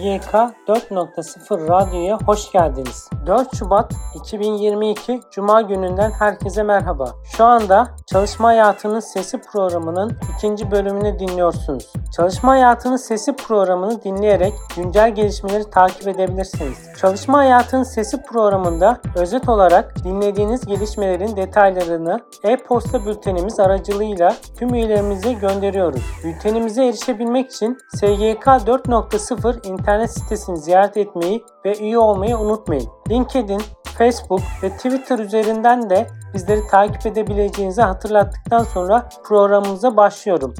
SGK 4.0 Radyo'ya hoş geldiniz. 4 Şubat 2022 Cuma gününden herkese merhaba. Şu anda Çalışma Hayatının Sesi programının ikinci bölümünü dinliyorsunuz. Çalışma Hayatının Sesi programını dinleyerek güncel gelişmeleri takip edebilirsiniz. Çalışma Hayatının Sesi programında özet olarak dinlediğiniz gelişmelerin detaylarını e-posta bültenimiz aracılığıyla tüm üyelerimize gönderiyoruz. Bültenimize erişebilmek için SGK 4.0 internet sitesini ziyaret etmeyi ve üye olmayı unutmayın. LinkedIn, Facebook ve Twitter üzerinden de bizleri takip edebileceğinizi hatırlattıktan sonra programımıza başlıyorum.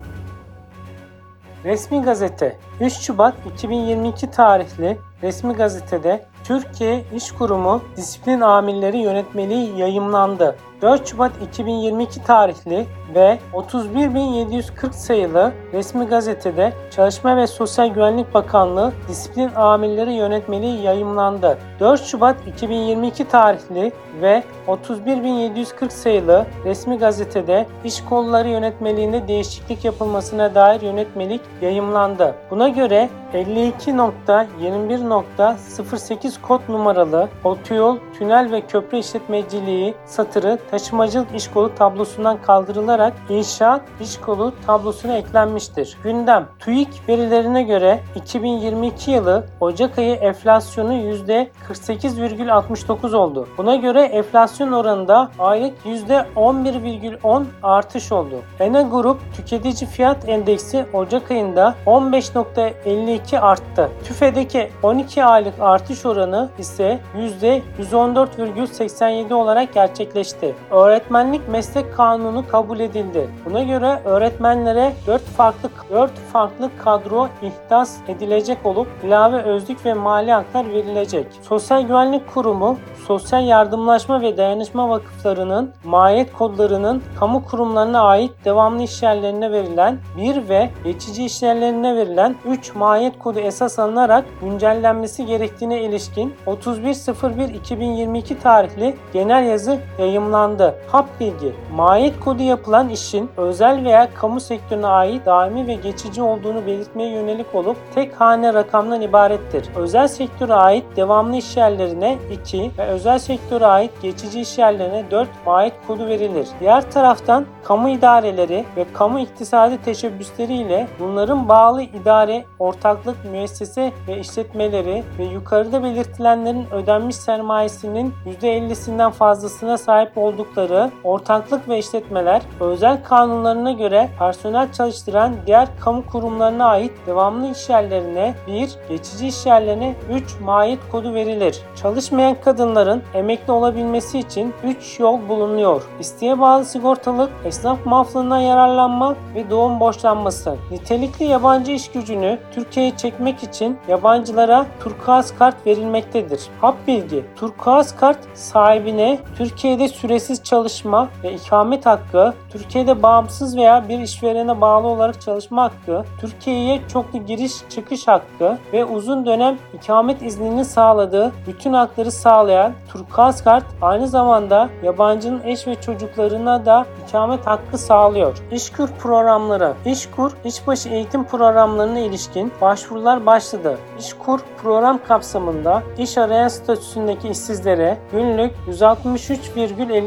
Resmi Gazete 3 Şubat 2022 tarihli Resmi Gazete'de Türkiye İş Kurumu Disiplin Amirleri Yönetmeliği yayımlandı. 4 Şubat 2022 tarihli ve 31.740 sayılı resmi gazetede Çalışma ve Sosyal Güvenlik Bakanlığı Disiplin Amirleri Yönetmeliği yayımlandı. 4 Şubat 2022 tarihli ve 31.740 sayılı resmi gazetede İş Kolları Yönetmeliğinde değişiklik yapılmasına dair yönetmelik yayımlandı. Buna göre 52.21.08 kod numaralı otoyol, tünel ve köprü işletmeciliği satırı taşımacılık iş kolu tablosundan kaldırılarak inşaat iş kolu tablosuna eklenmiştir. Gündem TÜİK verilerine göre 2022 yılı Ocak ayı enflasyonu %48,69 oldu. Buna göre enflasyon oranında aylık %11,10 artış oldu. Ene Grup tüketici fiyat endeksi Ocak ayında 15.52 arttı. TÜFE'deki 12 aylık artış oranı ise %114,87 olarak gerçekleşti. Öğretmenlik meslek kanunu kabul edildi. Buna göre öğretmenlere 4 farklı 4 farklı kadro ihdas edilecek olup ilave özlük ve mali haklar verilecek. Sosyal Güvenlik Kurumu sosyal yardımlaşma ve dayanışma vakıflarının mahiyet kodlarının kamu kurumlarına ait devamlı işyerlerine verilen 1 ve geçici işyerlerine verilen 3 mahiyet kodu esas alınarak güncellenmesi gerektiğine ilişkin 31.01.2022 tarihli genel yazı yayımlandı. Hap bilgi Mahiyet kodu yapılan işin özel veya kamu sektörüne ait daimi ve geçici olduğunu belirtmeye yönelik olup tek hane rakamdan ibarettir. Özel sektöre ait devamlı işyerlerine 2 ve özel sektöre ait geçici işyerlerine 4 mahiyet kodu verilir. Diğer taraftan kamu idareleri ve kamu iktisadi teşebbüsleri ile bunların bağlı idare, ortaklık, müessese ve işletmeleri ve yukarıda belirtilenlerin ödenmiş sermayesinin %50'sinden fazlasına sahip oldukları ortaklık ve işletmeler özel kanunlarına göre personel çalıştıran diğer kamu kurumlarına ait devamlı işyerlerine 1, geçici işyerlerine 3 mahiyet kodu verilir. Çalışmayan kadınların emekli olabilmesi için 3 yol bulunuyor. İsteğe bağlı sigortalık, esnaf maflığından yararlanma ve doğum borçlanması. Nitelikli yabancı iş gücünü Türkiye'ye çekmek için yabancılara turkuaz kart verilmektedir. Hap bilgi Turkuaz kart sahibine Türkiye'de süresiz çalışma ve ikamet hakkı, Türkiye'de bağımsız veya bir işverene bağlı olarak çalışma hakkı, Türkiye'ye çoklu giriş çıkış hakkı ve uzun dönem ikamet iznini sağladığı bütün hakları sağlayan turkuaz kart aynı zamanda yabancının eş ve çocuklarına da ikamet hakkı sağlıyor. İşkur programları İşkur, işbaşı eğitim programlarına ilişkin başvurular başladı. İşkur program kapsamında iş arayan statüsündeki işsizlere günlük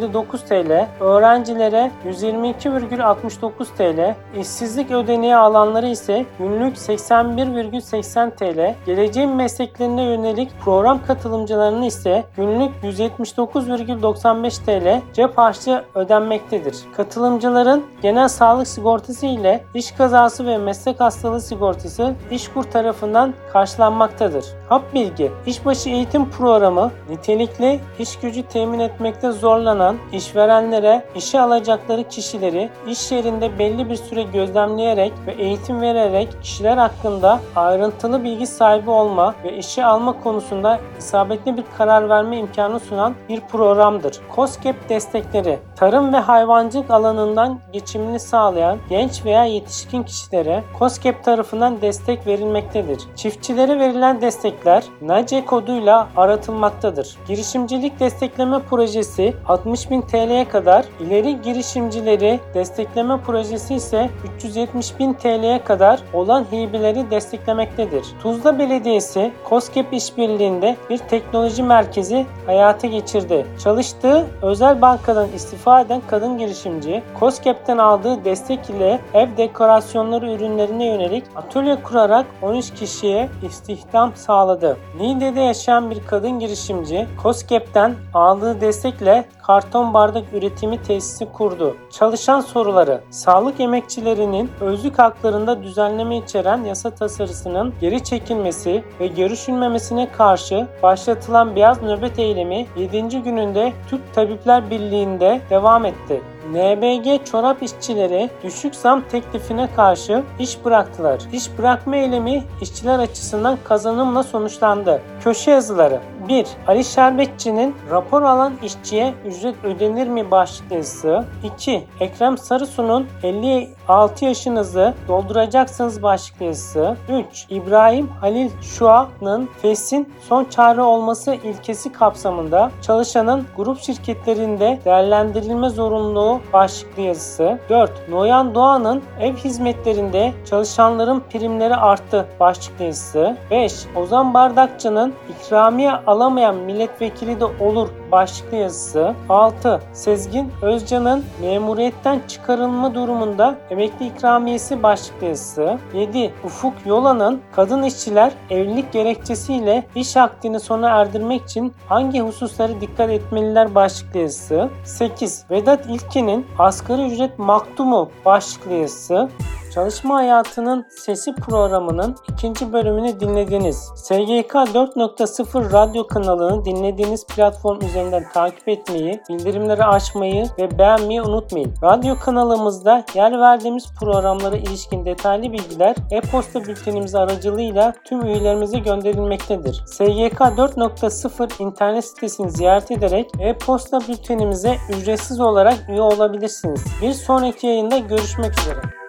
163,59 TL, öğrencilere 122,69 TL, işsizlik ödeneği alanları ise günlük 81,80 TL, geleceğin mesleklerine yönelik program katılımcılarının ise günlük 179,95 TL cep harçlı ödenmektedir. Katılımcıların genel sağlık sigortası ile iş kazası ve meslek hastalığı sigortası İşkur tarafından karşılanmaktadır. Hap bilgi, işbaşı eğitim programı nitelikli iş gücü temin etmekte zorlanan işverenlere işe alacakları kişileri iş yerinde belli bir süre gözlemleyerek ve eğitim vererek kişiler hakkında ayrıntılı bilgi sahibi olma ve işe alma konusunda isabetli bir karar verme imkanı sunan bir programdır. COSGAP destekleri tarım ve hayvancılık alanından geçimini sağlayan genç veya yetişkin kişilere COSGAP tarafından destek verilmektedir. Çiftçilere verilen destekler NACE koduyla aratılmaktadır. Girişimcilik destekleme projesi 60 5000 TL'ye kadar, ileri girişimcileri destekleme projesi ise 370.000 TL'ye kadar olan hibeleri desteklemektedir. Tuzla Belediyesi, COSGAP işbirliğinde bir teknoloji merkezi hayata geçirdi. Çalıştığı özel bankadan istifa eden kadın girişimci, COSGAP'ten aldığı destek ile ev dekorasyonları ürünlerine yönelik atölye kurarak 13 kişiye istihdam sağladı. Niğde'de yaşayan bir kadın girişimci, COSGAP'ten aldığı destekle karton bardak üretimi tesisi kurdu. Çalışan soruları, sağlık emekçilerinin özlük haklarında düzenleme içeren yasa tasarısının geri çekilmesi ve görüşülmemesine karşı başlatılan beyaz nöbet eylemi 7. gününde Türk Tabipler Birliği'nde devam etti. NBG çorap işçileri düşük zam teklifine karşı iş bıraktılar. İş bırakma eylemi işçiler açısından kazanımla sonuçlandı. Köşe yazıları 1. Ali Şerbetçi'nin rapor alan işçiye ücret ödenir mi başlıklı yazısı. 2. Ekrem Sarısu'nun 56 yaşınızı dolduracaksınız başlıklı yazısı. 3. İbrahim Halil Şua'nın FES'in son çare olması ilkesi kapsamında çalışanın grup şirketlerinde değerlendirilme zorunluluğu başlıklı yazısı. 4. Noyan Doğan'ın ev hizmetlerinde çalışanların primleri arttı başlıklı yazısı. 5. Ozan Bardakçı'nın ikramiye alamayan milletvekili de olur başlıklı yazısı. 6. Sezgin Özcan'ın memuriyetten çıkarılma durumunda emekli ikramiyesi başlıklı yazısı. 7. Ufuk Yola'nın kadın işçiler evlilik gerekçesiyle iş akdini sona erdirmek için hangi hususları dikkat etmeliler başlıklı yazısı. 8. Vedat İlkin'in asgari ücret maktumu başlıklı yazısı. Çalışma Hayatının Sesi programının ikinci bölümünü dinlediniz. SGK 4.0 radyo kanalını dinlediğiniz platform üzerinden takip etmeyi, bildirimleri açmayı ve beğenmeyi unutmayın. Radyo kanalımızda yer verdiğimiz programlara ilişkin detaylı bilgiler e-posta bültenimiz aracılığıyla tüm üyelerimize gönderilmektedir. SGK 4.0 internet sitesini ziyaret ederek e-posta bültenimize ücretsiz olarak üye olabilirsiniz. Bir sonraki yayında görüşmek üzere.